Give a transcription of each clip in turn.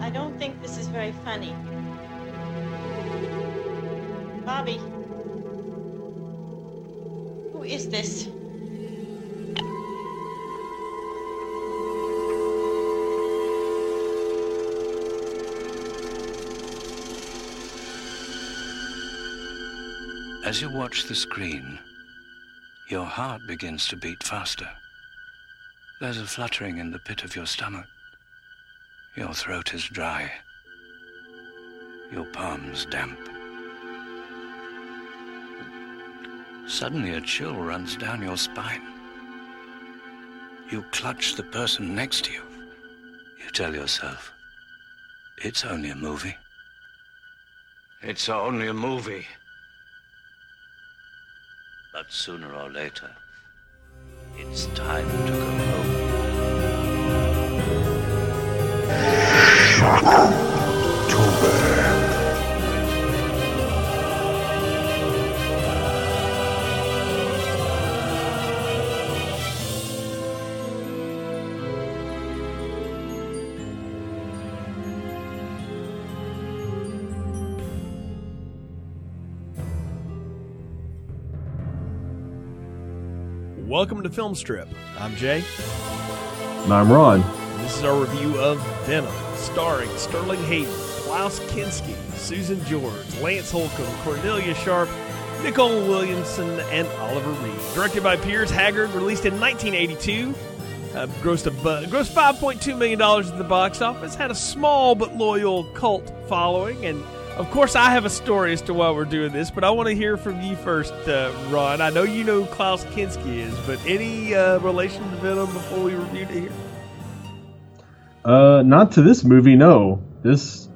I don't think this is very funny. Bobby. Who is this? As you watch the screen, your heart begins to beat faster. There's a fluttering in the pit of your stomach. Your throat is dry. Your palms damp. Suddenly a chill runs down your spine. You clutch the person next to you. You tell yourself, it's only a movie. It's only a movie. But sooner or later, it's time to go home. Welcome to Film Strip. I'm Jay. And I'm Ron. This is our review of Venom, starring Sterling Hayden, Klaus Kinski, Susan George, Lance Holcomb, Cornelia Sharpe, Nicol Williamson, and Oliver Reed. Directed by Piers Haggard, released in 1982. Uh, grossed, a bu- grossed $5.2 million at the box office, had a small but loyal cult following, and of course, I have a story as to why we're doing this, but I want to hear from you first, uh, Ron. I know you know who Klaus Kinski is, but any uh, relation to Venom before we reviewed it here? Uh, not to this movie, no. This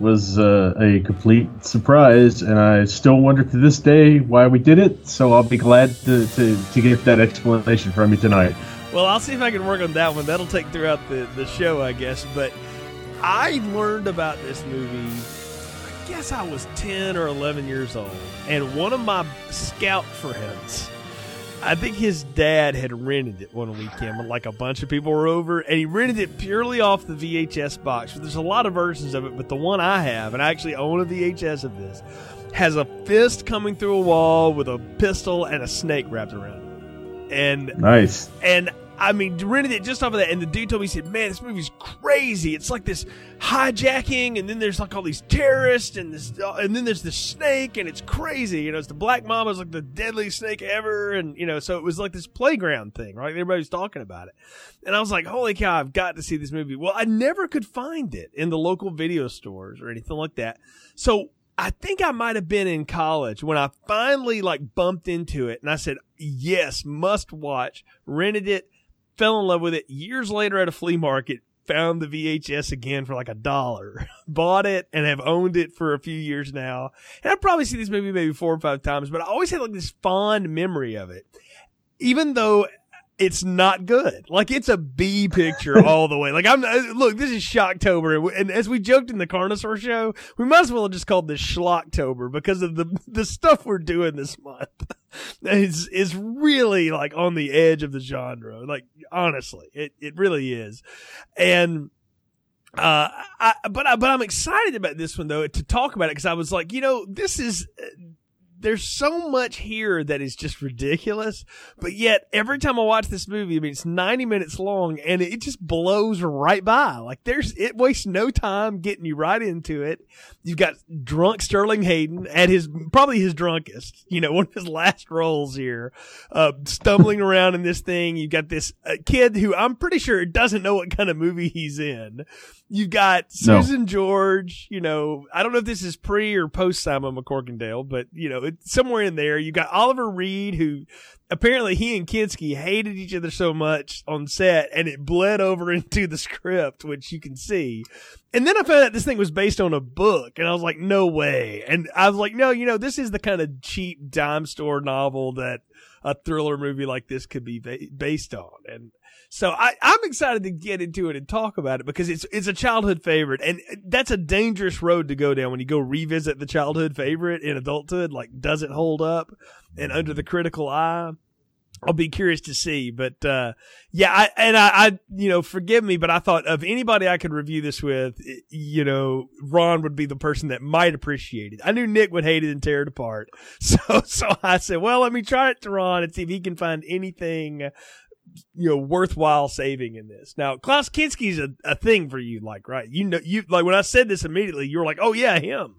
was uh, a complete surprise, and I still wonder to this day why we did it. So I'll be glad to, to, to get that explanation from you tonight. Well, I'll see if I can work on that one. That'll take throughout the, the show, I guess. But I learned about this movie, I guess I was 10 or 11 years old. And one of my scout friends, I think his dad had rented it one weekend when like a bunch of people were over, and he rented it purely off the VHS box. There's a lot of versions of it, but the one I have, and I actually own a VHS of this, has a fist coming through a wall with a pistol and a snake wrapped around it. And Nice. and I mean, rented it just off of that. And the dude told me, he said, Man, this movie's crazy. It's like this hijacking, and then there's like all these terrorists, and this, uh, and then there's the snake, and it's crazy. You know, it's the Black Mamba's like the deadliest snake ever. And, you know, so it was like this playground thing, right? Everybody's talking about it. And I was like, Holy cow, I've got to see this movie. Well, I never could find it in the local video stores or anything like that. So I think I might have been in college when I finally like bumped into it and I said, yes, must watch, rented it, fell in love with it. Years later at a flea market, found the VHS again for like a dollar, bought it and have owned it for a few years now. And I've probably seen this movie maybe four or five times, but I always had like this fond memory of it. Even though it's not good. Like it's a B picture all the way. Like I'm look, this is Shocktober, and as we joked in the Carnosaur show, we might as well have just called this Schlocktober because of the the stuff we're doing this month. is is really like on the edge of the genre. Like honestly, it it really is, and. Uh, I, but I, but I'm excited about this one though to talk about it because I was like, you know, this is there's so much here that is just ridiculous. But yet, every time I watch this movie, I mean, it's 90 minutes long and it just blows right by. Like there's, it wastes no time getting you right into it. You've got drunk Sterling Hayden at his, probably his drunkest, you know, one of his last roles here, uh, stumbling around in this thing. You've got this uh, kid who I'm pretty sure doesn't know what kind of movie he's in. You've got No. Susan George, you know, I don't know if this is pre or post Simon McCorkindale, but you know, it's somewhere in there. You got Oliver Reed, who apparently he and Kinski hated each other so much on set and it bled over into the script, which you can see. And then I found out this thing was based on a book and I was like, no way. And I was like, no, you know, this is the kind of cheap dime store novel that a thriller movie like this could be ba- based on. And so I, I'm excited to get into it and talk about it because it's it's a childhood favorite, and that's a dangerous road to go down when you go revisit the childhood favorite in adulthood. Like, does it hold up and under the critical eye? I'll be curious to see, but uh, yeah, I, and I, I, you know, forgive me, but I thought of anybody I could review this with, you know, Ron would be the person that might appreciate it. I knew Nick would hate it and tear it apart, so so I said, well, let me try it to Ron and see if he can find anything, you know, worthwhile saving in this. Now, Klaus Kinski's a, a thing for you, like right? You know, you like when I said this immediately, you were like, oh yeah, him.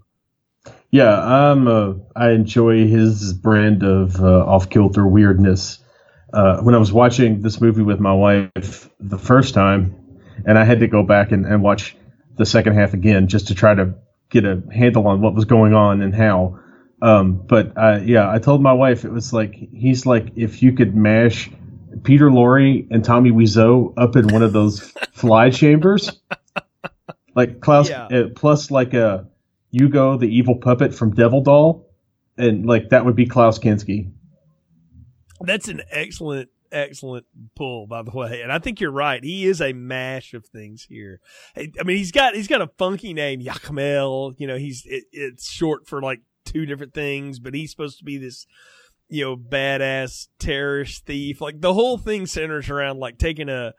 Yeah, I'm. Uh, I enjoy his brand of uh, off kilter weirdness uh, when I was watching this movie with my wife the first time, and I had to go back and, and watch the second half again just to try to get a handle on what was going on and how. Um, but uh, yeah, I told my wife it was like he's like if you could mash Peter Lorre and Tommy Wiseau up in one of those fly chambers, like Klaus, yeah. uh, plus like a Hugo, the evil puppet from Devil Doll, and like that would be Klaus Kinski. That's an excellent, excellent pull, by the way. And I think you're right. He is a mash of things here. I mean, he's got he's got a funky name, Yamkel. You know, he's it, it's short for like two different things, but he's supposed to be this you know badass terrorist thief. Like the whole thing centers around like taking a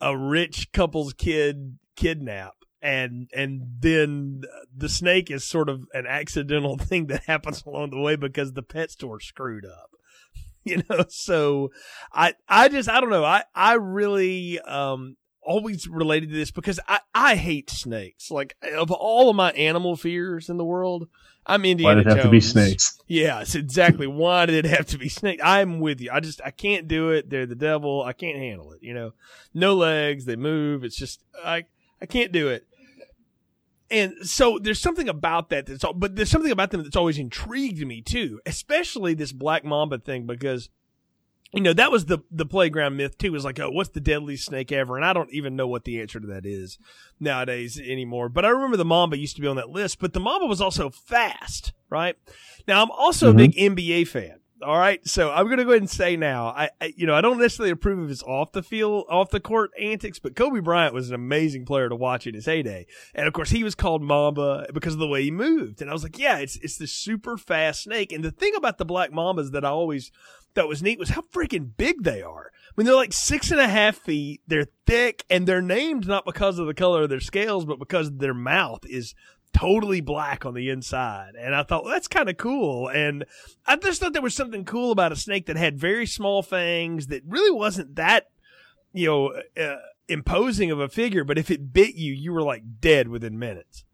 a rich couple's kid kidnap. And and then the snake is sort of an accidental thing that happens along the way because the pet store screwed up. You know so i i just i don't know. I i really um always related to this because i i hate snakes. Like of all of my animal fears in the world i'm indiana why did it have Jones. to be snakes? Yes exactly. Why did it have to be snakes? I'm with you. I just i can't do it. They're the devil. I can't handle it you know? No legs. They move. It's just i i can't do it. And so there's something about that that's all, but there's something about them that's always intrigued me too, especially this black mamba thing because you know that was the the playground myth too. Was like, oh, what's the deadliest snake ever? And I don't even know what the answer to that is nowadays anymore. But I remember the mamba used to be on that list. But the mamba was also fast, right? Now I'm also mm-hmm. a big NBA fan. All right, so I'm gonna go ahead and say now, I, I, you know I don't necessarily approve of his off the field, off the court antics, but Kobe Bryant was an amazing player to watch in his heyday, and of course he was called Mamba because of the way he moved, and I was like, yeah, it's it's this super fast snake, and the thing about the black mambas that I always thought was neat was how freaking big they are. I mean, they're like six and a half feet, they're thick, and they're named not because of the color of their scales, but because their mouth is totally black on the inside. And I thought, well, that's kind of cool. And I just thought there was something cool about a snake that had very small fangs that really wasn't that, you know, uh, imposing of a figure. But if it bit you, you were like dead within minutes.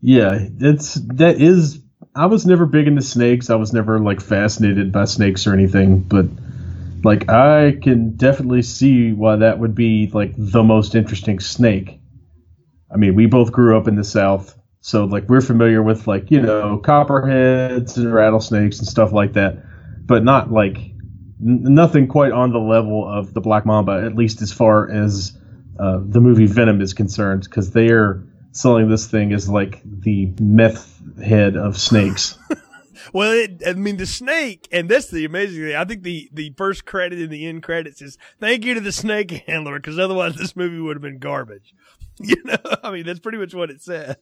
Yeah, that's, that is, I was never big into snakes. I was never like fascinated by snakes or anything, but like I can definitely see why that would be like the most interesting snake I mean, we both grew up in the South, so like we're familiar with like you know copperheads and rattlesnakes and stuff like that, but not like n- nothing quite on the level of the black mamba, at least as far as uh, the movie Venom is concerned, because they are selling this thing as like the meth head of snakes. Well, it, I mean, the snake, and that's the amazing thing. I think the, the first credit in the end credits is thank you to the snake handler, because otherwise this movie would have been garbage. You know, I mean, that's pretty much what it says.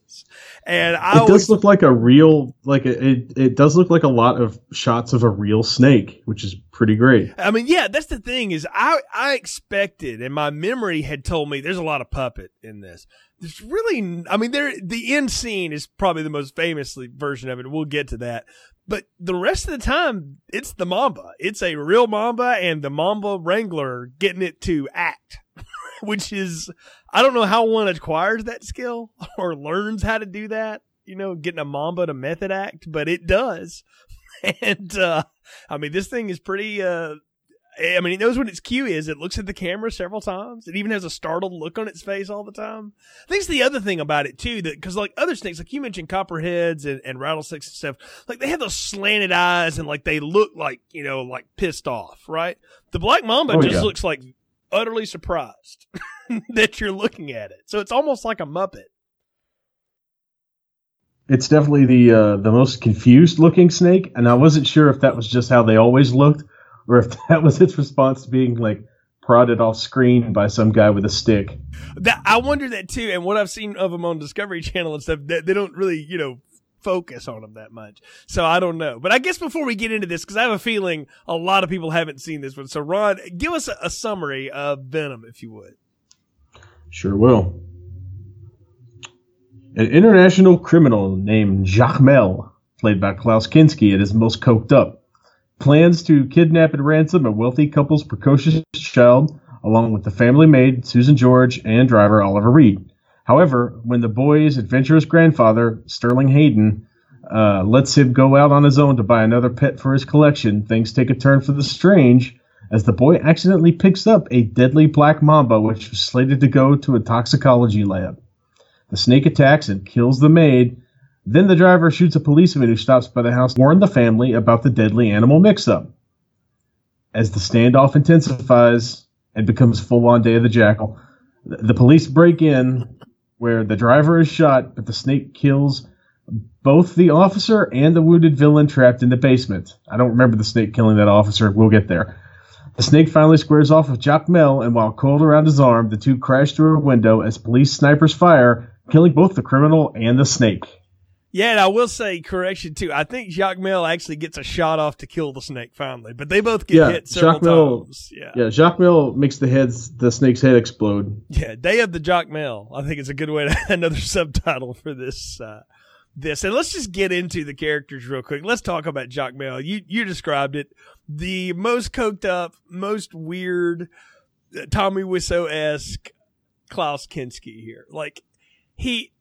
And I it always, does look like a real, like a, it, it does look like a lot of shots of a real snake, which is pretty great. I mean, yeah, that's the thing is I, I expected, and my memory had told me there's a lot of puppet in this. There's really, I mean, there, the end scene is probably the most famously version of it. We'll get to that. But the rest of the time, it's the Mamba. It's a real Mamba and the Mamba Wrangler getting it to act. which is I don't know how one acquires that skill or learns how to do that. You know, getting a mamba to method act, but it does. And uh, I mean, this thing is pretty. Uh, I mean, it knows what its cue is. It looks at the camera several times. It even has a startled look on its face all the time. I think it's the other thing about it too, that because like other snakes, like you mentioned, copperheads and, and rattlesnakes and stuff, like they have those slanted eyes and like they look like you know like pissed off, right? The black mamba oh, just yeah. looks like utterly surprised that you're looking at it. So it's almost like a Muppet. It's definitely the uh, the most confused looking snake, and I wasn't sure if that was just how they always looked, or if that was its response to being like prodded off screen by some guy with a stick. That I wonder that too, and what I've seen of them on Discovery Channel and stuff, they, they don't really, you know, focus on them that much. So I don't know. But I guess before we get into this, because I have a feeling a lot of people haven't seen this one. So Ron, give us a, a summary of Venom, if you would. Sure will. An international criminal named Jacques played by Klaus Kinski at his most coked up, plans to kidnap and ransom a wealthy couple's precocious child, along with the family maid, Susan George, and driver Oliver Reed. However, when the boy's adventurous grandfather, Sterling Hayden, uh, lets him go out on his own to buy another pet for his collection, things take a turn for the strange as the boy accidentally picks up a deadly black mamba which was slated to go to a toxicology lab. The snake attacks and kills the maid. Then the driver shoots a policeman who stops by the house to warn the family about the deadly animal mix up. As the standoff intensifies and becomes full on Day of the Jackal, the police break in where the driver is shot, but the snake kills both the officer and the wounded villain trapped in the basement. I don't remember the snake killing that officer. We'll get there. The snake finally squares off with Jacmel, and while coiled around his arm, the two crash through a window as police snipers fire, killing both the criminal and the snake. Yeah, and I will say correction too. I think Jacmel actually gets a shot off to kill the snake finally, but they both get Yeah, hit several Jacmel- times. Yeah. Yeah, Jacmel makes the heads the snake's head explode. Yeah, Day of the Jacmel. I think it's a good way to another subtitle for this. Uh, this and let's just get into the characters real quick. Let's talk about Jacmel. You you described it, the most coked up, most weird, uh, Tommy Wiseau esque Klaus Kinski here. Like he.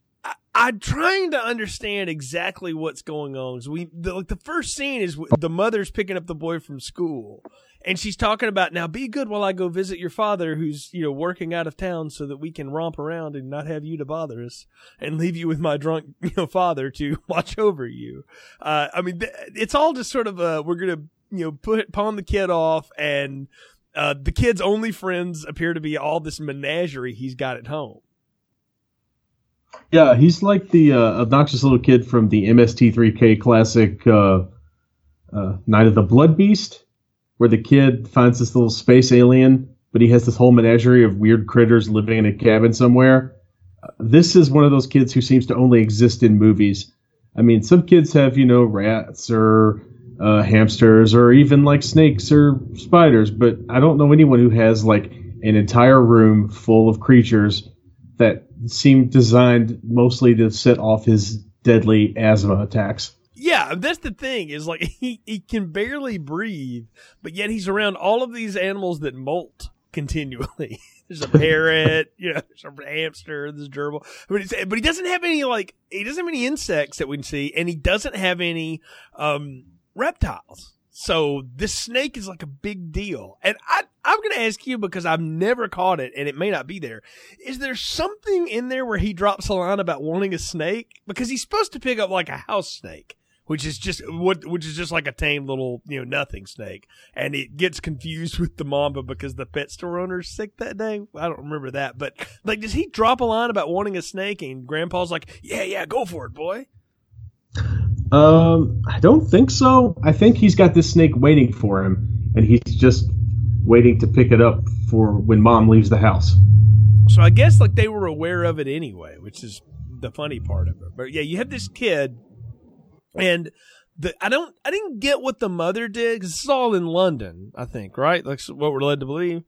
I'm trying to understand exactly what's going on. 'Cause we the, like the first scene is the mother's picking up the boy from school, and she's talking about now be good while I go visit your father who's you know working out of town so that we can romp around and not have you to bother us and leave you with my drunk you know father to watch over you. Uh, I mean th- it's all just sort of uh we're gonna you know put pawn the kid off and uh, the kid's only friends appear to be all this menagerie he's got at home. Yeah, he's like the uh, obnoxious little kid from the MST3K classic uh, uh, Night of the Blood Beast, where the kid finds this little space alien, but he has this whole menagerie of weird critters living in a cabin somewhere. Uh, this is one of those kids who seems to only exist in movies. I mean, some kids have, you know, rats or uh, hamsters or even like snakes or spiders, but I don't know anyone who has like an entire room full of creatures that seem designed mostly to set off his deadly asthma attacks. Yeah, that's the thing is like he, he can barely breathe, but yet he's around all of these animals that molt continually. there's a parrot, you know, there's a hamster, there's a gerbil, but, he's, but he doesn't have any like he doesn't have any insects that we can see, and he doesn't have any um reptiles. So this snake is like a big deal, and I I'm gonna ask you because I've never caught it, and it may not be there. Is there something in there where he drops a line about wanting a snake because he's supposed to pick up like a house snake? which is just what which is just like a tame little you know nothing snake, and it gets confused with the mamba because the pet store owner's sick that day. I don't remember that, but like, does he drop a line about wanting a snake, and Grandpa's like, "Yeah, yeah, go for it, boy." Um, I don't think so. I think he's got this snake waiting for him, and he's just waiting to pick it up for when mom leaves the house. So I guess like they were aware of it anyway, which is the funny part of it. But yeah, you have this kid, and the I don't I didn't get what the mother did because this is all in London, I think, right? That's what we're led to believe.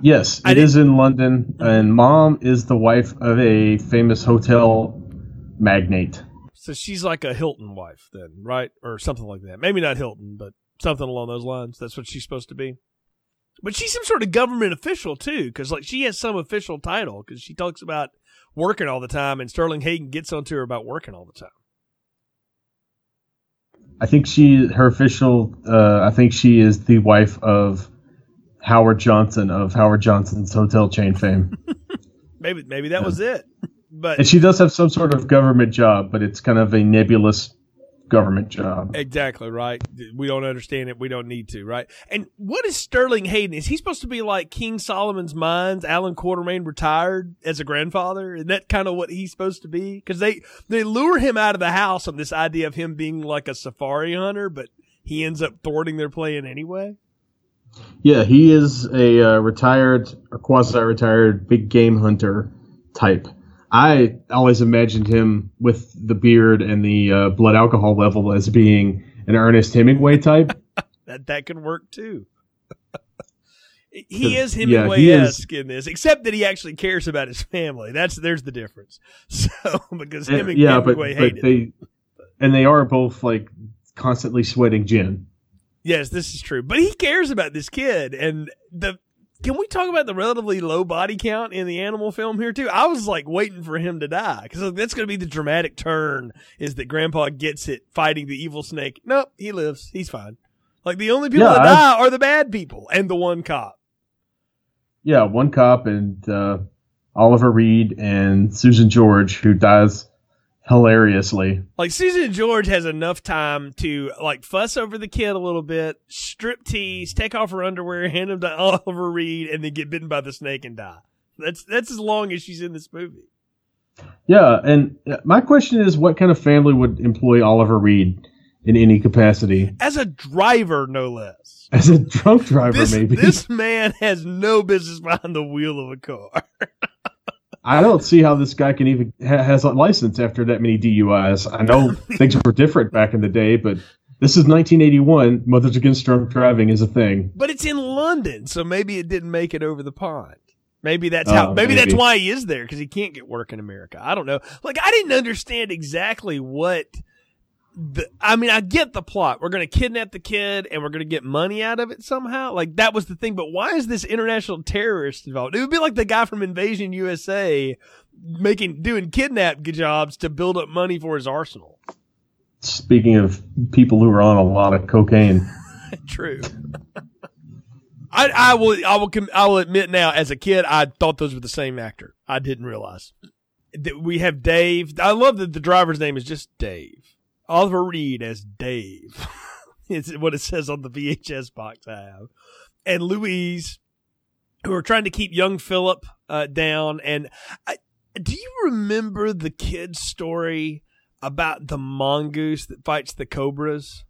Yes, I it in London, and mom is the wife of a famous hotel magnate. So she's like a Hilton wife, then, right, or something like that. Maybe not Hilton, but something along those lines. That's what she's supposed to be. But she's some sort of government official too, because like she has some official title because she talks about working all the time, and Sterling Hayden gets onto her about working all the time. I think she, her official, uh, I think she is the wife of Howard Johnson of Howard Johnson's hotel chain fame. Maybe maybe that was it. But and she does have some sort of government job, but it's kind of a nebulous government job. Exactly right. We don't understand it. We don't need to, right? And what is Sterling Hayden? Is he supposed to be like King Solomon's Mines, Allan Quatermain retired as a grandfather? Is that kind of what he's supposed to be? Because they they lure him out of the house on this idea of him being like a safari hunter, but he ends up thwarting their plan anyway. Yeah, he is a uh, retired or quasi-retired big game hunter type. I always imagined him with the beard and the uh, blood alcohol level as being an Ernest Hemingway type. that that could work too. he is Hemingway esque in this, except that he actually cares about his family. That's there's the difference. So because Uh, Heming- yeah, but, Hemingway but they and they are both like constantly sweating gin. Yes, this is true. But he cares about this kid and the can we talk about the relatively low body count in the animal film here too? I was like waiting for him to die because that's going to be the dramatic turn is that Grandpa gets it fighting the evil snake. Nope, he lives. He's fine. Like the only people Yeah, that die are the bad people and the one cop. Yeah, one cop and uh, Oliver Reed and Susan George, who dies hilariously. Like Susan George has enough time to like fuss over the kid a little bit, strip tease, take off her underwear, hand him to Oliver Reed, and then get bitten by the snake and die. That's that's as long as she's in this movie. Yeah, and uh, my question is, what kind of family would employ Oliver Reed in any capacity As a driver, no less. as a drunk driver? This, maybe this man has no business behind the wheel of a car. I don't see how this guy can even ha- has a license after that many DUIs. I know things were different back in the day, but this is 1981. Mothers Against Drunk Driving is a thing. But it's in London, so maybe it didn't make it over the pond. Maybe that's how. Oh, maybe, that's why he is there because he can't get work in America. I don't know. Like I didn't understand exactly what. The, I mean, I get the plot. We're going to kidnap the kid and we're going to get money out of it somehow. Like that was the thing. But why is this international terrorist involved? It would be like the guy from Invasion USA making doing kidnap jobs to build up money for his arsenal. Speaking of people who are on a lot of cocaine, True. I, I will I will com- I will admit now as a kid I thought those were the same actor. I didn't realize. That We have Dave. I love that the driver's name is just Dave. Oliver Reed as Dave. it's what it says on the VHS box I have. And Louise, who are trying to keep young Philip uh, down. And I, do you remember the kid's story about the mongoose that fights the cobras?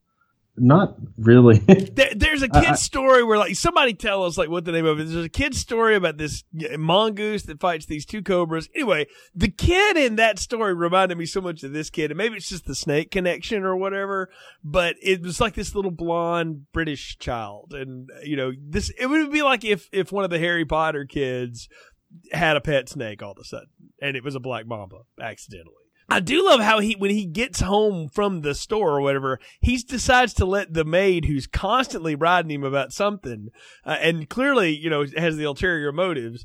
Not really. There, there's a kid's I- story where like somebody tell us like what the name of it is. There's a kid's story about this mongoose that fights these two cobras. Anyway, the kid in that story reminded me so much of this kid, and maybe it's just the snake connection or whatever. But it was like this little blonde British child, and you know this. It would be like if if one of the Harry Potter kids had a pet snake all of a sudden, and it was a black mamba accidentally. I do love how he, when he gets home from the store or whatever, he decides to let the maid who's constantly riding him about something, uh, and clearly, you know, has the ulterior motives,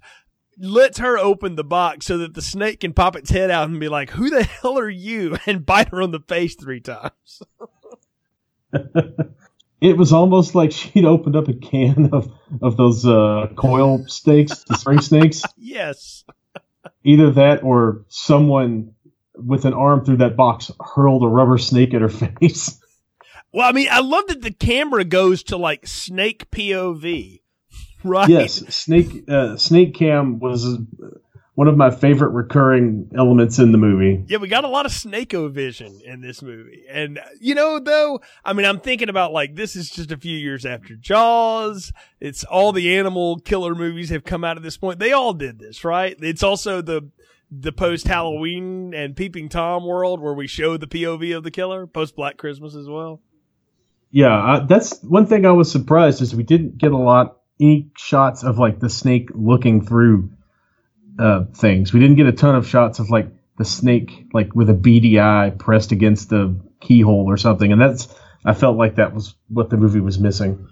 lets her open the box so that the snake can pop its head out and be like, who the hell are you? And bite her on the face three times. it was almost like she'd opened up a can of of those uh, coil snakes, the spring snakes. yes. Either that or someone with an arm through that box hurled a rubber snake at her face. Well, I mean, I love that the camera goes to like snake POV. Right. yes, snake uh, snake cam was one of my favorite recurring elements in the movie. Yeah, we got a lot of Snake-O vision in this movie. And, you know, though, I mean, I'm thinking about like, this is just a few years after Jaws. It's all the animal killer movies have come out at this point. They all did this, right? It's also the, the post Halloween and Peeping Tom world where we show the POV of the killer, post Black Christmas as well. Yeah, uh, that's one thing I was surprised is we didn't get a lot any shots of like the snake looking through uh, things. We didn't get a ton of shots of like the snake like with a beady eye pressed against the keyhole or something, and that's I felt like that was what the movie was missing.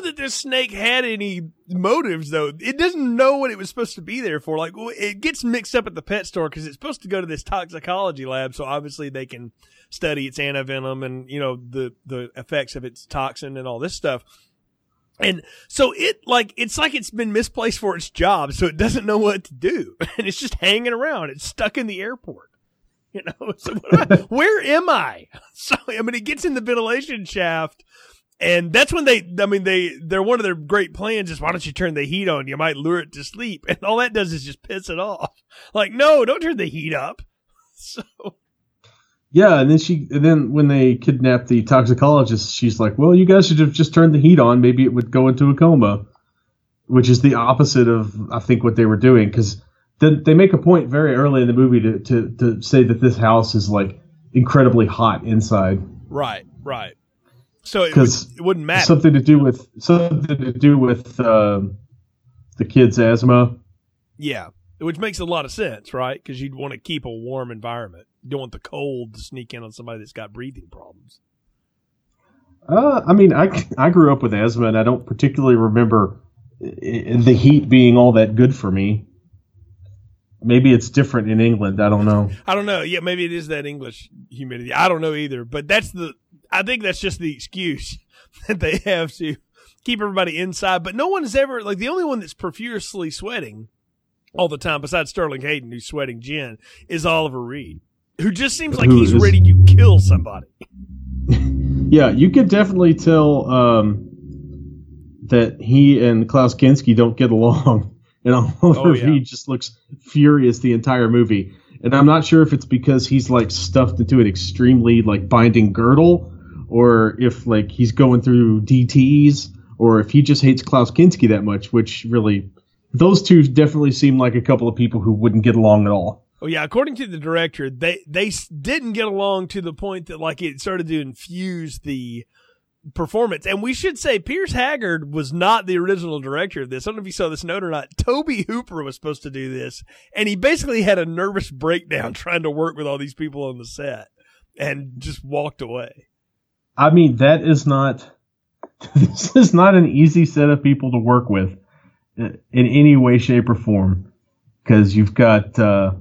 Know that this snake had any motives though. It doesn't know what it was supposed to be there for. Like it gets mixed up at the pet store because it's supposed to go to this toxicology lab, so obviously they can study its antivenom and you know the the effects of its toxin and all this stuff. And so it like it's like it's been misplaced for its job, so it doesn't know what to do, and it's just hanging around. It's stuck in the airport. You know, so I- where am I? So I mean, it gets in the ventilation shaft, and that's when they. I mean, they they're one of their great plans is why don't you turn the heat on? You might lure it to sleep, and all that does is just piss it off. Like, no, don't turn the heat up. So Yeah, and then she and then when they kidnapped the toxicologist, she's like, "Well, you guys should have just turned the heat on. Maybe it would go into a coma." Which is the opposite of I think what they were doing because then they make a point very early in the movie to, to, to say that this house is like incredibly hot inside. Right, right. So it, would, it wouldn't matter. Something to do with something to do with uh, the kid's asthma. Yeah, which makes a lot of sense, right? Because you'd want to keep a warm environment. You don't want the cold to sneak in on somebody that's got breathing problems. Uh, I mean, I, I grew up with asthma, and I don't particularly remember the heat being all that good for me. Maybe it's different in England. I don't know. I don't know. Yeah, maybe it is that English humidity. I don't know either. But that's the. I think that's just the excuse that they have to keep everybody inside. But no one is ever like the only one that's profusely sweating all the time, besides Sterling Hayden, who's sweating gin, is Oliver Reed, who just seems like Who he's is- ready to kill somebody. Yeah, you could definitely tell um, that he and Klaus Kinski don't get along, and Oliver Oh, yeah. Reed just looks furious the entire movie. And I'm not sure if it's because he's like stuffed into an extremely like binding girdle, or if like he's going through DTS, or if he just hates Klaus Kinski that much. Which really, those two definitely seem like a couple of people who wouldn't get along at all. Oh yeah, according to the director, they they didn't get along to the point that like it started to infuse the performance. And we should say Piers Haggard was not the original director of this. I don't know if you saw this note or not. Tobe Hooper was supposed to do this, and he basically had a nervous breakdown trying to work with all these people on the set, and just walked away. I mean, that is not. This is not an easy set of people to work with uh, in any way, shape, or form. Because you've got uh,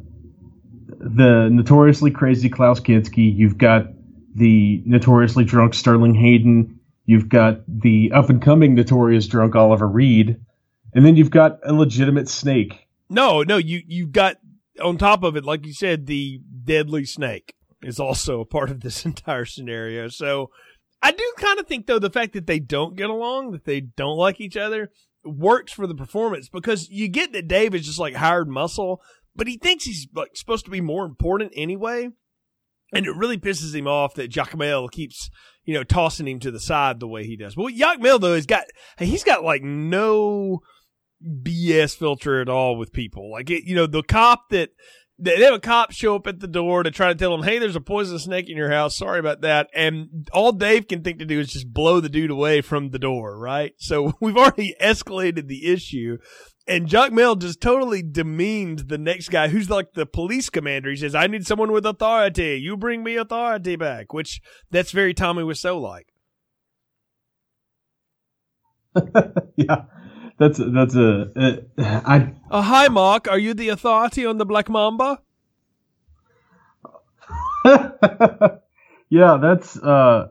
the notoriously crazy Klaus Kinski, you've got the notoriously drunk Sterling Hayden, you've got the up and coming notorious drunk Oliver Reed, and then you've got a legitimate snake. No, no, you you got on top of it, like you said, the deadly snake is also a part of this entire scenario. So I do kind of think though the fact that they don't get along, that they don't like each other, works for the performance because you get that Dave is just like hired muscle, but he thinks he's like supposed to be more important anyway. And it really pisses him off that Jacmel keeps, you know, tossing him to the side the way he does. But Jacmel though has got he's got like no BS filter at all with people. Like it, you know, the cop that they have a cop show up at the door to try to tell him, "Hey, there's a poisonous snake in your house. Sorry about that." And all Dave can think to do is just blow the dude away from the door, right? So we've already escalated the issue. And Jacmel just totally demeaned the next guy who's like the police commander. He says, I need someone with authority. You bring me authority back, which that's very Tommy Wiseau like. yeah, that's that's a uh, I Uh, hi, Mark. Are you the authority on the Black Mamba? yeah, that's uh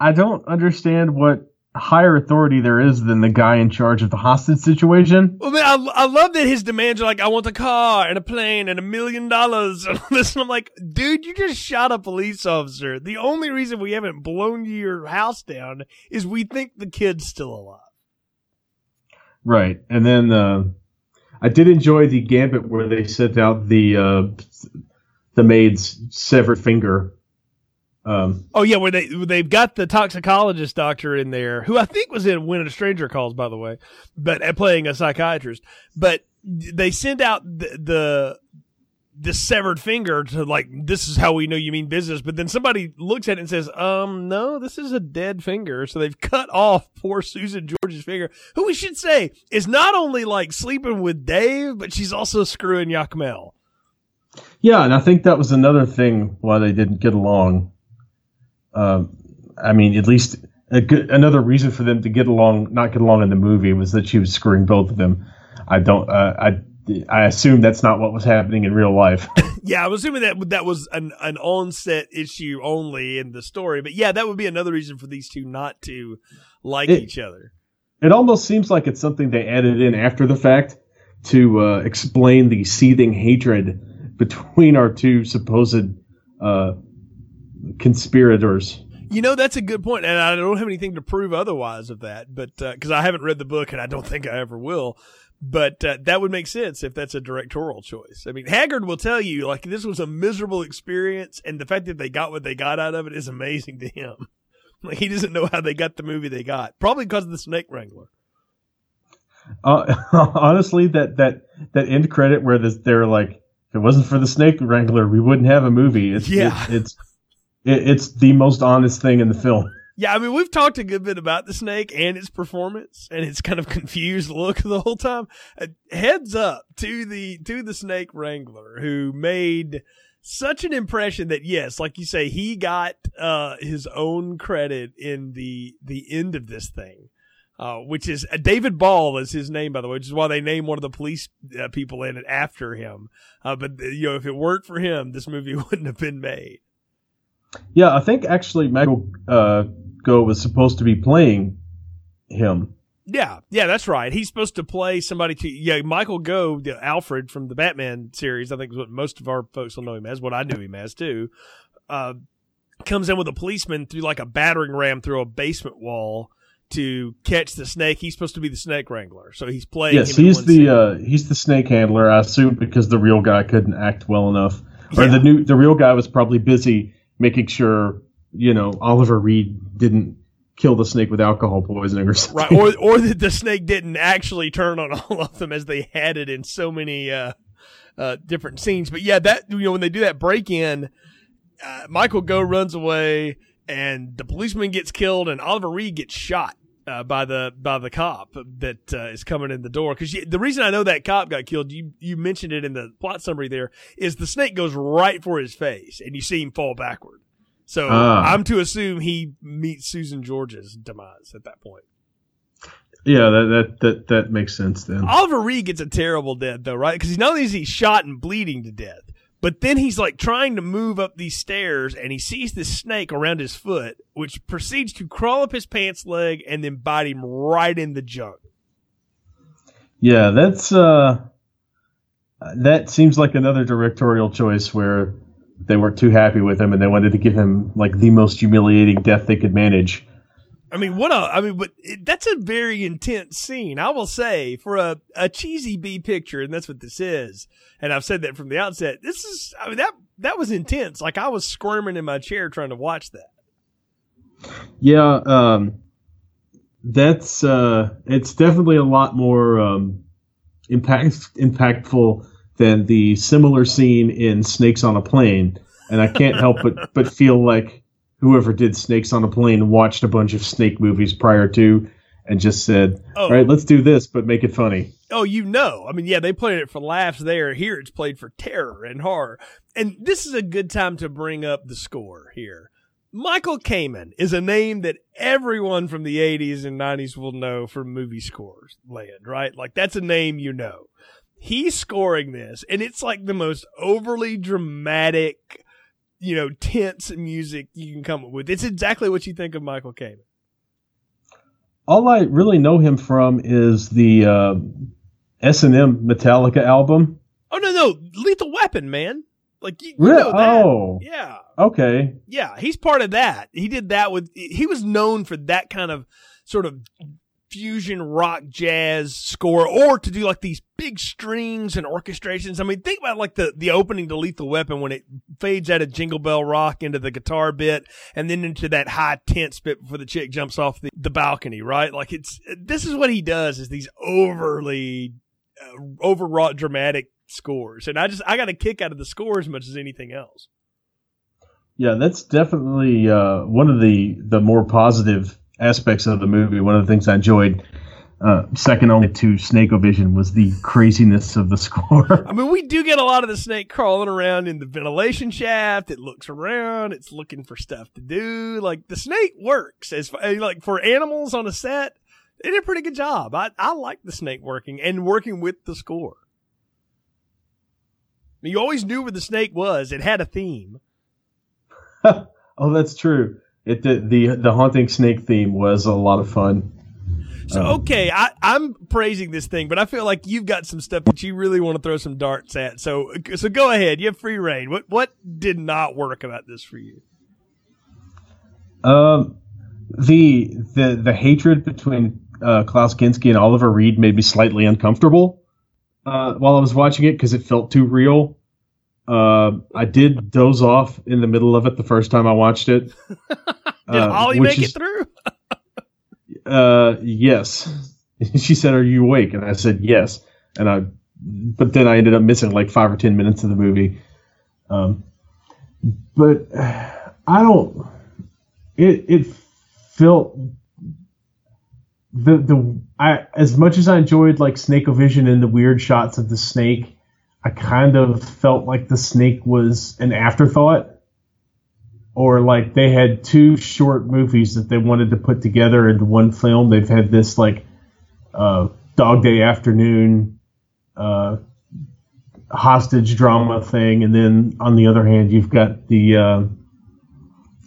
I don't understand what higher authority there is than the guy in charge of the hostage situation. Well, man, I, I love that his demands are like, I want a car and a plane and a million dollars and all this. And I'm like, dude, you just shot a police officer. The only reason we haven't blown your house down is we think the kid's still alive. Right. And then uh I did enjoy the gambit where they sent out the uh the maid's severed finger. Um Oh yeah, where they they've got the toxicologist doctor in there, who I think was in When a Stranger Calls, by the way, but playing a psychiatrist. But they send out the the severed finger to like this is how we know you mean business. But then somebody looks at it and says, "Um, no, this is a dead finger." So they've cut off poor Susan George's finger, who we should say is not only like sleeping with Dave, but she's also screwing Yakmel. Yeah, and I think that was another thing why they didn't get along. Um, I mean, at least good, another reason for them to get along, not get along in the movie, was that she was screwing both of them. I don't. Uh, I I assume that's not what was happening in real life. Yeah, I'm assuming that that was an an on-set issue only in the story, but yeah, that would be another reason for these two not to like It- each other. it almost seems like it's something they added in after the fact to uh, explain the seething hatred between our two supposed uh, conspirators. You know, that's a good point, and I don't have anything to prove otherwise of that, but because I haven't read the book and I don't think I ever will. But uh, that would make sense if that's a directorial choice. I mean, Haggard will tell you like this was a miserable experience, and the fact that they got what they got out of it is amazing to him. Like he doesn't know how they got the movie they got, probably because of the Snake Wrangler. Uh, honestly, that that that end credit where this, they're like, if it wasn't for the Snake Wrangler, we wouldn't have a movie. It's, Yeah. it- it's it, it's the most honest thing in the film. Yeah, I mean, we've talked a good bit about the snake and its performance and its kind of confused look the whole time. Uh, heads up to the to the snake wrangler who made such an impression that yes, like you say, he got uh, his own credit in the the end of this thing. Uh, which is uh, David Ball is his name, by the way, which is why they named one of the police uh, people in it after him. Uh, but you know, if it weren't for him, this movie wouldn't have been made. Yeah, I think actually Michael uh, Go was supposed to be playing him. Yeah, yeah, that's right. He's supposed to play somebody to yeah. Michael Go, the Alfred from the Batman series, I think is what most of our folks will know him as. What I knew him as too. Uh, comes in with a policeman through like a battering ram through a basement wall to catch the snake. He's supposed to be the snake wrangler, so he's playing. Yes, he's the uh, he's the snake handler. I assume because the real guy couldn't act well enough, or Yeah. the new the real guy was probably busy making sure you know Oliver Reed didn't kill the snake with alcohol poisoning or something. right, or or that the snake didn't actually turn on all of them as they had it in so many uh, uh, different scenes. But yeah, that you know when they do that break in, uh, Michael Go runs away, and the policeman gets killed, and Oliver Reed gets shot. Uh, by the by the cop that uh, is coming in the door because the reason I know that cop got killed you you mentioned it in the plot summary there is the snake goes right for his face and you see him fall backward so Ah. I'm to assume he meets Susan George's demise at that point. Yeah, that, that that that makes sense then. Oliver Reed gets a terrible death though, right? Because not only is he shot and bleeding to death, but then he's like trying to move up these stairs and he sees this snake around his foot, which proceeds to crawl up his pants leg and then bite him right in the junk. Yeah, that's uh, that seems like another directorial choice where they weren't too happy with him and they wanted to give him like the most humiliating death they could manage. I mean, what a, I mean, but it, that's a very intense scene. I will say for a, a cheesy B picture, and that's what this is. And I've said that from the outset. This is, I mean, that, that was intense. Like I was squirming in my chair trying to watch that. Yeah, um, that's uh, it's definitely a lot more um, impact impactful than the similar scene in Snakes on a Plane, and I can't help but but feel like whoever did Snakes on a Plane watched a bunch of snake movies prior to and just said, Oh. "All right, let's do this, but make it funny." Oh, you know. I mean, yeah, they played it for laughs there. Here it's played for terror and horror. And this is a good time to bring up the score here. Michael Kamen is a name that everyone from the 80s and 90s will know from movie scores land, right? Like that's a name you know. He's scoring this and it's like the most overly dramatic, you know, tense music you can come up with. It's exactly what you think of Michael Kamen. All I really know him from is the uh, S and M Metallica album. Oh no, no, Lethal Weapon, man. Like you, you Really? know that. Oh. Yeah. Okay, Yeah, he's part of that. He did that with. He was known for that kind of sort of fusion rock jazz score, or to do like these big strings and orchestrations. I mean, think about like the the opening to Lethal Weapon when it fades out of Jingle Bell Rock into the guitar bit, and then into that high tense bit before the chick jumps off the, the balcony. Right? Like it's this is what he does is these overly uh, overwrought dramatic scores, and I just I got a kick out of the score as much as anything else. Yeah, that's definitely uh, one of the the more positive aspects of the movie. One of the things I enjoyed, uh, second only to Snakeovision, was the craziness of the score. I mean, we do get a lot of the snake crawling around in the ventilation shaft. It looks around. It's looking for stuff to do. Like the snake works as like for animals on a set. They did a pretty good job. I I like the snake working and working with the score. You always knew where the snake was. It had a theme. oh, that's true. It the, the the haunting snake theme was a lot of fun. So okay, I, I'm praising this thing, but I feel like you've got some stuff that you really want to throw some darts at. So so go ahead. You have free reign. What what did not work about this for you? Um, the the the hatred between uh, Klaus Kinski and Oliver Reed made me slightly uncomfortable uh, while I was watching it because it felt too real. Uh, I did doze off in the middle of it the first time I watched it. Did uh, Ollie make is- it through? Uh, yes. she said, "Are you awake?" And I said, "Yes." And I but then I ended up missing like five or ten minutes of the movie. Um, but I don't. It it felt the the I as much as I enjoyed like Snake Vision and the weird shots of the snake, I kind of felt like the snake was an afterthought. Or like they had two short movies that they wanted to put together into one film. They've had this like uh, Dog Day Afternoon uh, hostage drama thing, and then on the other hand, you've got the uh,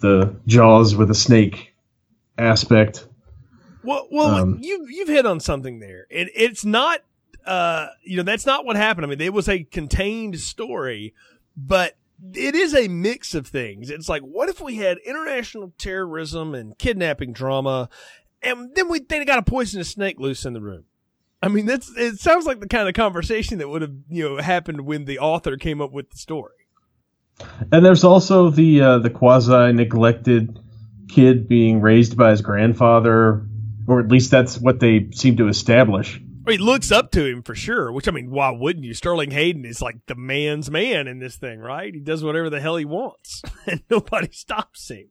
the Jaws with a snake aspect. Well, well, Um, you you've hit on something there. It, it's not, uh, you know, that's not what happened. I mean, it was a contained story, but it is a mix of things. It's like, what if we had international terrorism and kidnapping drama, and then we they got a poisonous snake loose in the room. I mean, that's it. Sounds like the kind of conversation that would have you know happened when the author came up with the story. And there's also the uh, the quasi neglected kid being raised by his grandfather, or at least that's what they seem to establish. He looks up to him for sure, which I mean, why wouldn't you? Sterling Hayden is like the man's man in this thing, right? He does whatever the hell he wants, and nobody stops him.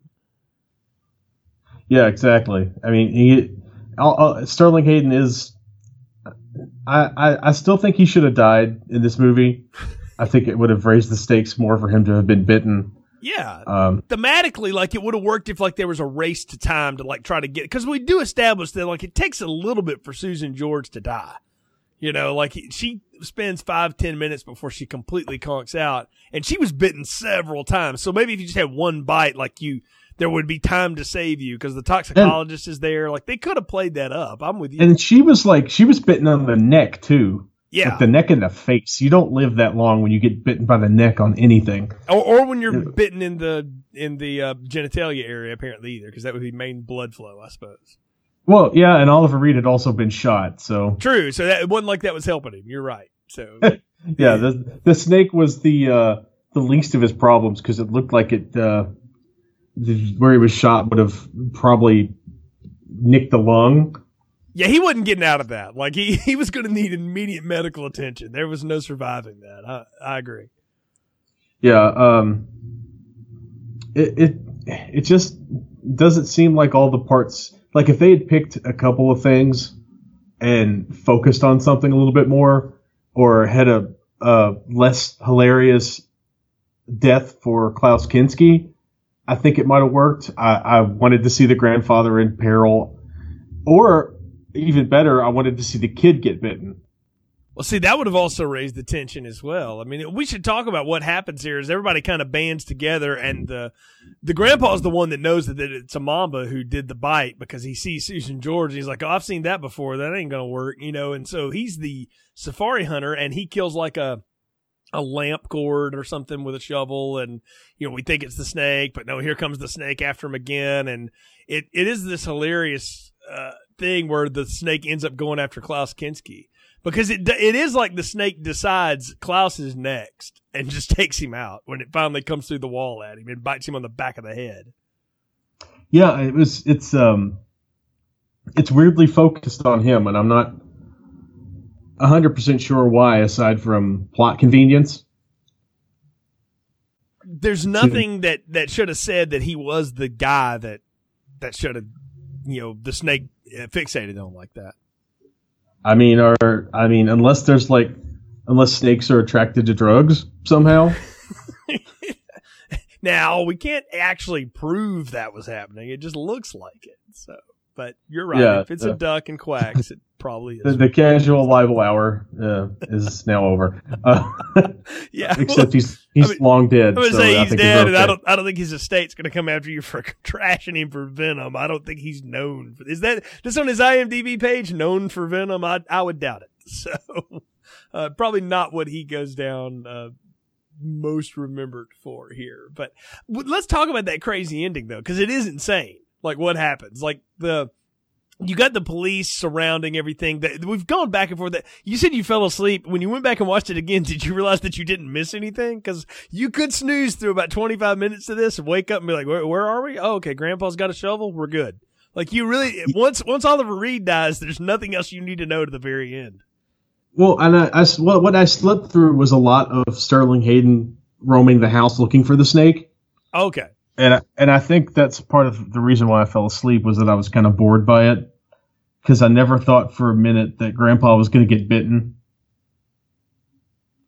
Yeah, exactly. I mean, he I'll, I'll- Sterling Hayden is. I, I I still think he should have died in this movie. I think it would have raised the stakes more for him to have been bitten. Yeah, Um, thematically, like it would have worked if like there was a race to time to like try to get because we do establish that like it takes a little bit for Susan George to die. You know, like she spends five ten minutes before she completely conks out, and she was bitten several times. So maybe if you just had one bite, like you, there would be time to save you because the toxicologist is there. Like they could have played that up. I'm with you. and she was like, she was bitten on the neck too. Yeah, Like the neck and the face. You don't live that long when you get bitten by the neck on anything. or, or when you're bitten in the in the uh, genitalia area, apparently either, because that would be main blood flow, I suppose. Well, yeah, and Oliver Reed had also been shot, so True. So that it wasn't like that was helping him. You're right. So yeah, the the snake was the uh, the least of his problems because it looked like it uh, the, where he was shot would have probably nicked the lung. Yeah, he wasn't getting out of that. Like he he was going to need immediate medical attention. There was no surviving that. I I agree. Yeah, um, it it it just doesn't seem like all the parts. Like if they had picked a couple of things and focused on something a little bit more, or had a, a less hilarious death for Klaus Kinski, I think it might have worked. I, I wanted to see the grandfather in peril, or even better, I wanted to see the kid get bitten. Well, see, that would have also raised the tension as well. I mean, we should talk about what happens here. Is everybody kind of bands together, and the the grandpa's the one that knows that it's a mamba who did the bite because he sees Susan George. And he's like, "Oh, I've seen that before. That ain't gonna work," you know. And so he's the safari hunter, and he kills like a a lamp cord or something with a shovel, and you know we think it's the snake, but no, here comes the snake after him again, and it it is this hilarious uh, thing where the snake ends up going after Klaus Kinski because it it is like the snake decides Klaus is next and just takes him out when it finally comes through the wall at him and bites him on the back of the head. Yeah, it was. It's um, it's weirdly focused on him, and I'm not hundred percent sure why, aside from plot convenience. There's nothing that that should have said that he was the guy that that should have you know the snake uh, fixated on like that. I mean, or I mean, unless there's like, unless snakes are attracted to drugs somehow. Now we can't actually prove that was happening. It just looks like it. So, but you're right. Yeah, if it's uh, a duck and quacks, it probably is. the casual libel hour uh, is now over. Uh, yeah, except he's he's I mean, long dead. I'm gonna so say he's dead, we're and I don't. I don't think his estate's gonna come after you for trashing him for Venom. I don't think he's known for. Is that this on his IMDb page? Known for Venom? I I would doubt it. So, uh, probably not what he goes down uh, most remembered for here. But let's talk about that crazy ending though, because it is insane. Like what happens? Like the you got the police surrounding everything. That we've gone back and forth. That you said you fell asleep when you went back and watched it again. Did you realize that you didn't miss anything? Because you could snooze through about twenty five minutes of this and wake up and be like, "Where, where are we? Oh, okay. Grandpa's got a shovel. We're good." Like you really once once Oliver Reed dies, there's nothing else you need to know to the very end. Well, and I, I what what I slipped through was a lot of Sterling Hayden roaming the house looking for the snake, Okay. And and I think that's part of the reason why I fell asleep was that I was kind of bored by it because I never thought for a minute that Grandpa was going to get bitten.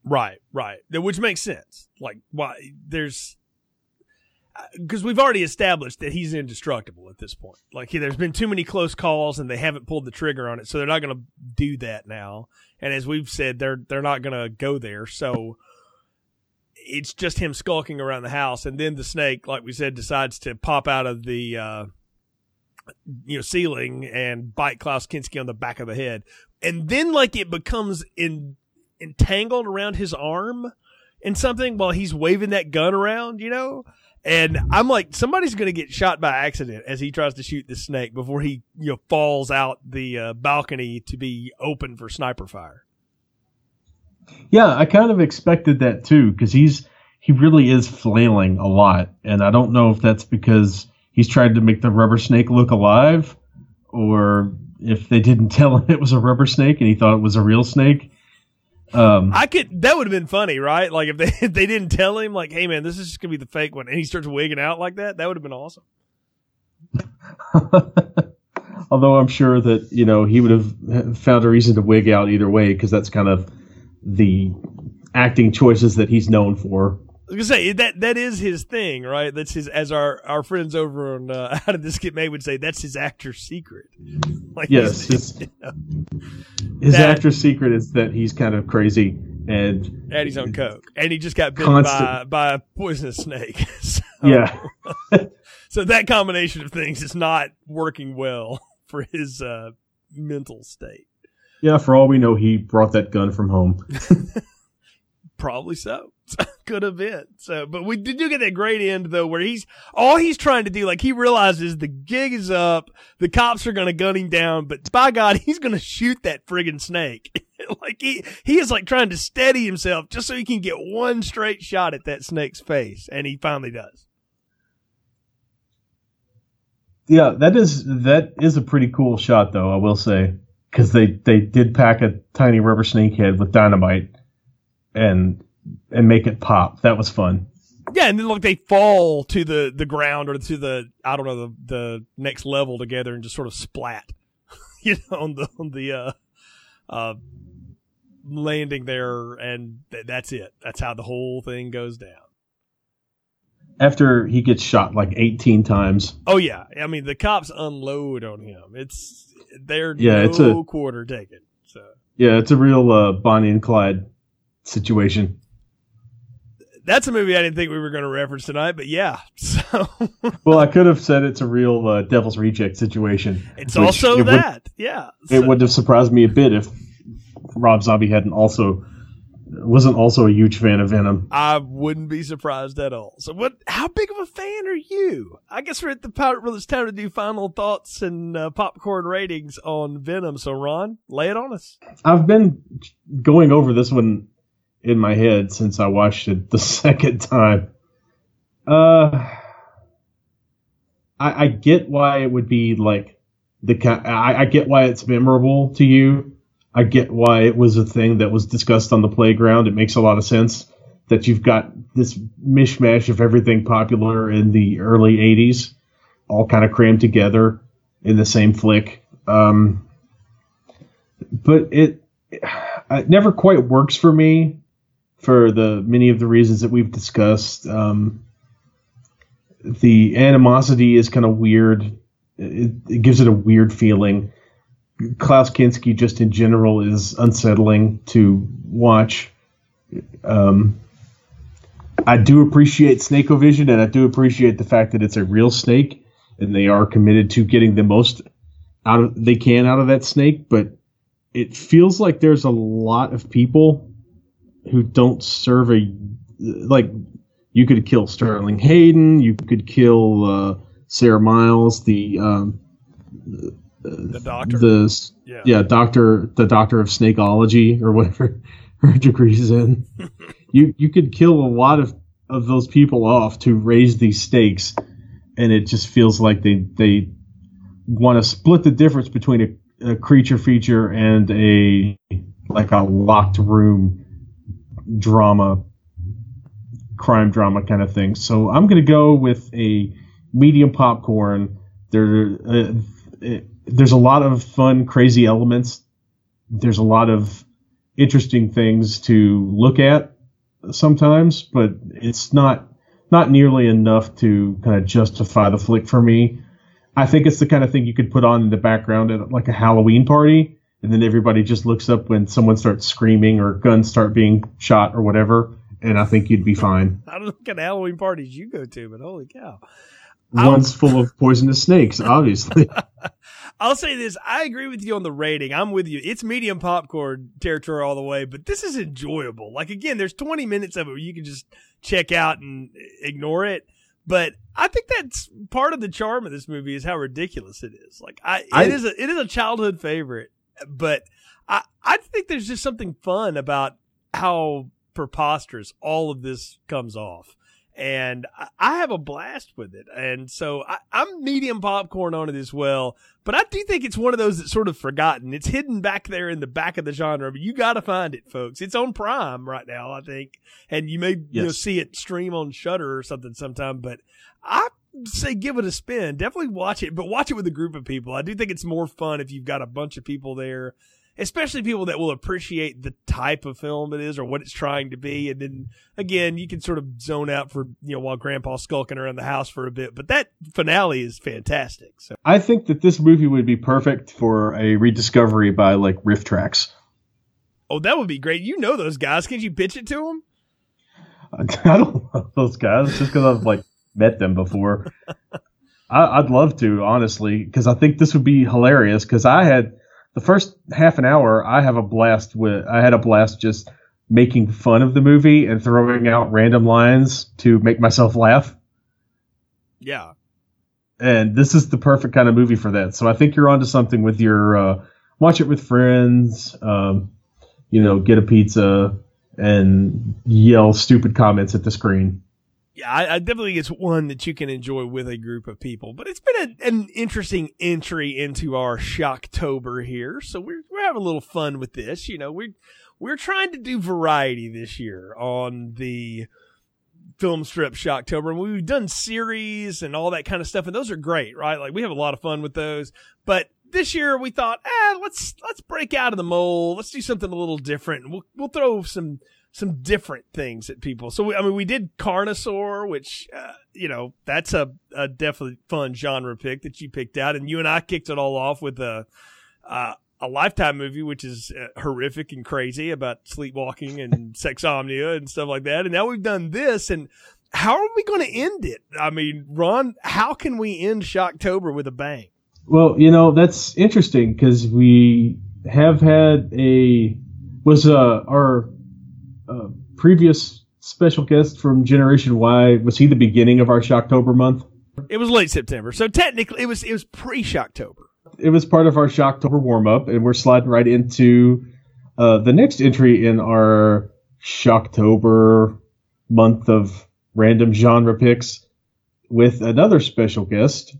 Right, right. Which makes sense. Like, why there's uh, because we've already established that he's indestructible at this point. Like, he, there's been too many close calls, and they haven't pulled the trigger on it, so they're not going to do that now. And as we've said, they're they're not going to go there. So it's just him skulking around the house, and then the snake, like we said, decides to pop out of the uh, you know ceiling and bite Klaus Kinski on the back of the head, and then like it becomes in entangled around his arm and something while he's waving that gun around, you know. And I'm like, somebody's going to get shot by accident as he tries to shoot the snake before he, you know, falls out the uh, balcony to be open for sniper fire. Yeah, I kind of expected that too because he's he really is flailing a lot, and I don't know if that's because he's trying to make the rubber snake look alive, or if they didn't tell him it was a rubber snake and he thought it was a real snake. Um, I could, that would have been funny, right? Like if they if they didn't tell him, like, hey man, this is just gonna be the fake one, and he starts wigging out like that, that would have been awesome. Although I'm sure that you know he would have found a reason to wig out either way because that's kind of the acting choices that he's known for. I was gonna say that that is his thing, right? That's his as our our friends over on uh, How Did This Get Made would say. That's his actor's secret. Like Yes, his, his That- actor's secret is that he's kind of crazy and and he's on coke, and he just got bitten by by a poisonous snake. so, yeah. so that combination of things is not working well for his uh, mental state. Yeah, for all we know, he brought that gun from home. Probably so. Could have been. So, but we did do get that great end though, where he's all he's trying to do. Like he realizes the gig is up, the cops are going to gun him down, but by God, he's going to shoot that friggin' snake. like he he is like trying to steady himself just so he can get one straight shot at that snake's face, and he finally does. Yeah, that is that is a pretty cool shot, though I will say, because they they did pack a tiny rubber snake head with dynamite and and make it pop. That was fun. Yeah, and then like they fall to the the ground or to the I don't know the the next level together and just sort of splat, you know, on the on the uh uh landing there, and th- that's it. That's how the whole thing goes down. After he gets shot like 18 times. Oh yeah, I mean the cops unload on him. It's they're Yeah, no it's a- quarter taken. So Yeah, it's a real uh, Bonnie and Clyde situation. that's a movie I didn't think we were going to reference tonight, but yeah. So Well, I could have said it's a real uh, Devil's Reject situation. it's also it would- that. yeah. it wouldn't have surprised me a bit if Rob Zombie hadn't also wasn't also a huge fan of Venom. I wouldn't be surprised at all. So, what? How big of a fan are you? I guess we're at the where it's time to do final thoughts and uh, popcorn ratings on Venom. So, Ron, lay it on us. I've been going over this one in my head since I watched it the second time. Uh, I, I get why it would be like the I, I get why it's memorable to you. I get why it was a thing that was discussed on the playground. It makes a lot of sense that you've got this mishmash of everything popular in the early '80s, all kind of crammed together in the same flick. Um, but it it never quite works for me for the many of the reasons that we've discussed. Um, the animosity is kind of weird. It, it gives it a weird feeling. Klaus Kinski, just in general, is unsettling to watch. Um, I do appreciate Snakeovision, and I do appreciate the fact that it's a real snake, and they are committed to getting the most out of they can out of that snake. But it feels like there's a lot of people who don't serve a like. You could kill Sterling Hayden. You could kill uh, Sarah Miles, the um, The doctor. the yeah. yeah doctor the doctor of snakeology or whatever her degree's in you you could kill a lot of of those people off to raise these stakes and it just feels like they they want to split the difference between a, a creature feature and a like a locked room drama, crime drama kind of thing. So I'm gonna go with a medium popcorn. There, uh, it, there's a lot of fun, crazy elements. There's a lot of interesting things to look at sometimes, but it's not not nearly enough to kind of justify the flick for me. I think it's the kind of thing you could put on in the background at like a Halloween party, and then everybody just looks up when someone starts screaming or guns start being shot or whatever, and I think you'd be fine. I don't know what kind of Halloween parties you go to, but holy cow. One's um, full of poisonous snakes, obviously. I'll say this. I agree with you on the rating. I'm with you. It's medium popcorn territory all the way, but this is enjoyable. Like, again, there's 20 minutes of it where you can just check out and ignore it. But I think that's part of the charm of this movie is how ridiculous it is. Like, I, I- it is a, it is a childhood favorite, but I, I think there's just something fun about how preposterous all of this comes off and I- have a blast with it. And so I, I'm medium popcorn on it as well. But I do think it's one of those that's sort of forgotten. It's hidden back there in the back of the genre, but you got to find it, folks. It's on Prime right now, I think, and you may you know, see it stream on Shudder or something sometime. But I say give it a spin. Definitely watch it, but watch it with a group of people. I do think it's more fun if you've got a bunch of people there especially people that will appreciate the type of film it is or what it's trying to be. And then again, you can sort of zone out for, you know, while grandpa's skulking around the house for a bit, but that finale is fantastic. So I think that this movie would be perfect for a rediscovery by like RiffTrax. Oh, that would be great. You know those guys. Can you pitch it to them? I don't know those guys just because I've like met them before. I, I'd love to, honestly, because I think this would be hilarious. Because I had the first half an hour, I have a blast with. I had a blast just making fun of the movie and throwing out random lines to make myself laugh. Yeah. And this is the perfect kind of movie for that. So I think you're onto something with your uh, watch it with friends. Um, you know, get a pizza and yell stupid comments at the screen. Yeah, I, I definitely think it's one that you can enjoy with a group of people. But it's been a, an interesting entry into our Shocktober here, so we're we're having a little fun with this. You know, we're we're trying to do variety this year on the film strip Shocktober, and we've done series and all that kind of stuff, and those are great, right? Like we have a lot of fun with those. But this year we thought, ah, let's let's break out of the mold. Let's do something a little different. We'll we'll throw some some different things at people. So we, I mean, we did Carnosaur, which uh, you know that's a, a definitely fun genre pick that you picked out, and you and I kicked it all off with a uh, a Lifetime movie, which is uh, horrific and crazy about sleepwalking and sexomnia and stuff like that. And now we've done this, and how are we going to end it? I mean, Ron, how can we end Shocktober with a bang? Well, you know that's interesting because we have had a was uh, our uh, previous special guest from Generation Y was he the beginning of our Shocktober month? It was late September, so technically it was it was pre Shocktober. It was part of our Shocktober warm up, and we're sliding right into uh, the next entry in our Shocktober month of random genre picks with another special guest.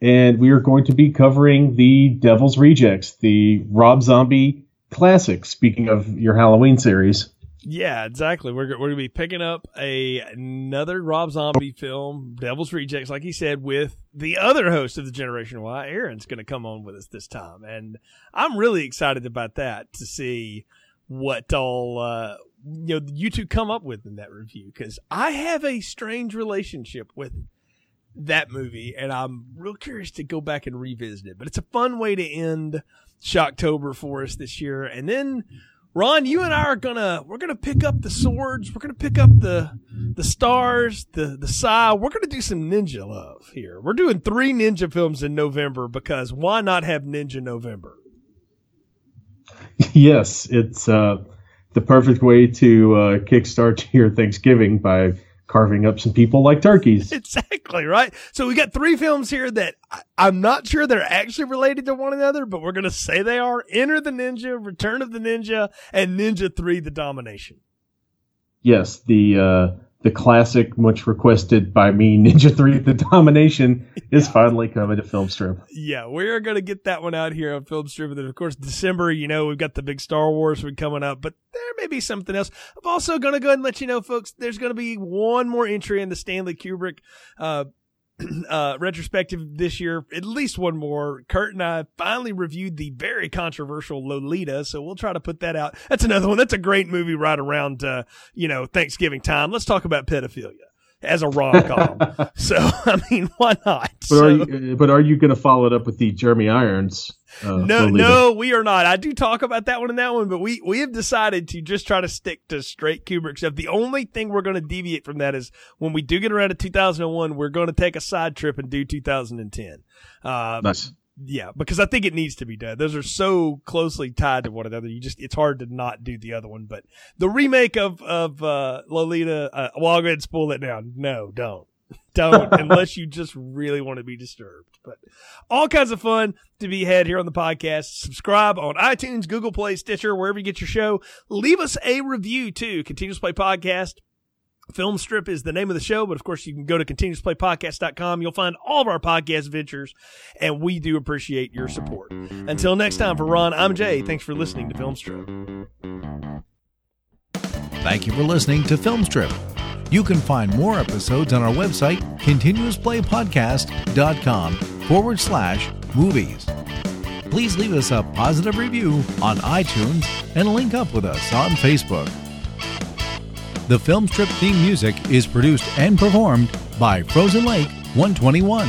And we are going to be covering the Devil's Rejects, the Rob Zombie classic. Speaking of your Halloween series, Yeah, exactly. We're, we're going to be picking up a another Rob Zombie film, Devil's Rejects, like he said, with the other host of the Generation Y, Aaron's going to come on with us this time, and I'm really excited about that to see what all uh, you know you two come up with in that review because I have a strange relationship with that movie, and I'm real curious to go back and revisit it. But it's a fun way to end Shocktober for us this year, and then. Ron, you and I are gonna we're gonna pick up the swords. We're gonna pick up the the stars, the the sai. We're gonna do some ninja love here. We're doing three ninja films in November because why not have Ninja November? yes, it's uh, the perfect way to uh, kickstart your Thanksgiving by carving up some people like turkeys. Exactly right. So we got three films here that I, I'm not sure they're actually related to one another, but we're gonna say they are. Enter the Ninja, Return of the Ninja, and Ninja Three: The Domination. Yes, the uh, the classic, much requested by me, Ninja 3 The Domination, is finally coming to film strip. Yeah, we're going to get that one out here on film strip. And then, of course, December, you know, we've got the big Star Wars one coming up, but there may be something else. I'm also going to go ahead and let you know, folks, there's going to be one more entry in the Stanley Kubrick uh, uh, retrospective this year, at least one more. Kurt and I finally reviewed the very controversial Lolita, so we'll try to put that out. That's another one. That's a great movie right around, uh, you know, Thanksgiving time. Let's talk about pedophilia as a rom com. so, I mean, why not? But so, are you, but are you going to follow it up with the Jeremy Irons? Uh, no, no, we are not. I do talk about that one and that one, but we we have decided to just try to stick to straight Kubrick stuff. The only thing we're going to deviate from that is when we do get around to 2001, we're going to take a side trip and do 2010. Uh, Nice. Yeah, because I think it needs to be done. Those are so closely tied to one another. You just it's hard to not do the other one. But the remake of of uh, Lolita, uh, well, I'll go ahead and spoil it now. No, don't. Don't unless you just really want to be disturbed. But all kinds of fun to be had here on the podcast. Subscribe on iTunes, Google Play, Stitcher, wherever you get your show. Leave us a review too. Continuous Play Podcast. Film Strip is the name of the show, but of course you can go to continuousplaypodcast.com. You'll find all of our podcast ventures, and we do appreciate your support. Until next time, for Ron, I'm Jay. Thanks for listening to Film Strip. Thank you for listening to Filmstrip. You can find more episodes on our website, continuousplaypodcast.com forward slash movies. Please leave us a positive review on iTunes and link up with us on Facebook. The Filmstrip theme music is produced and performed by Frozen Lake 121.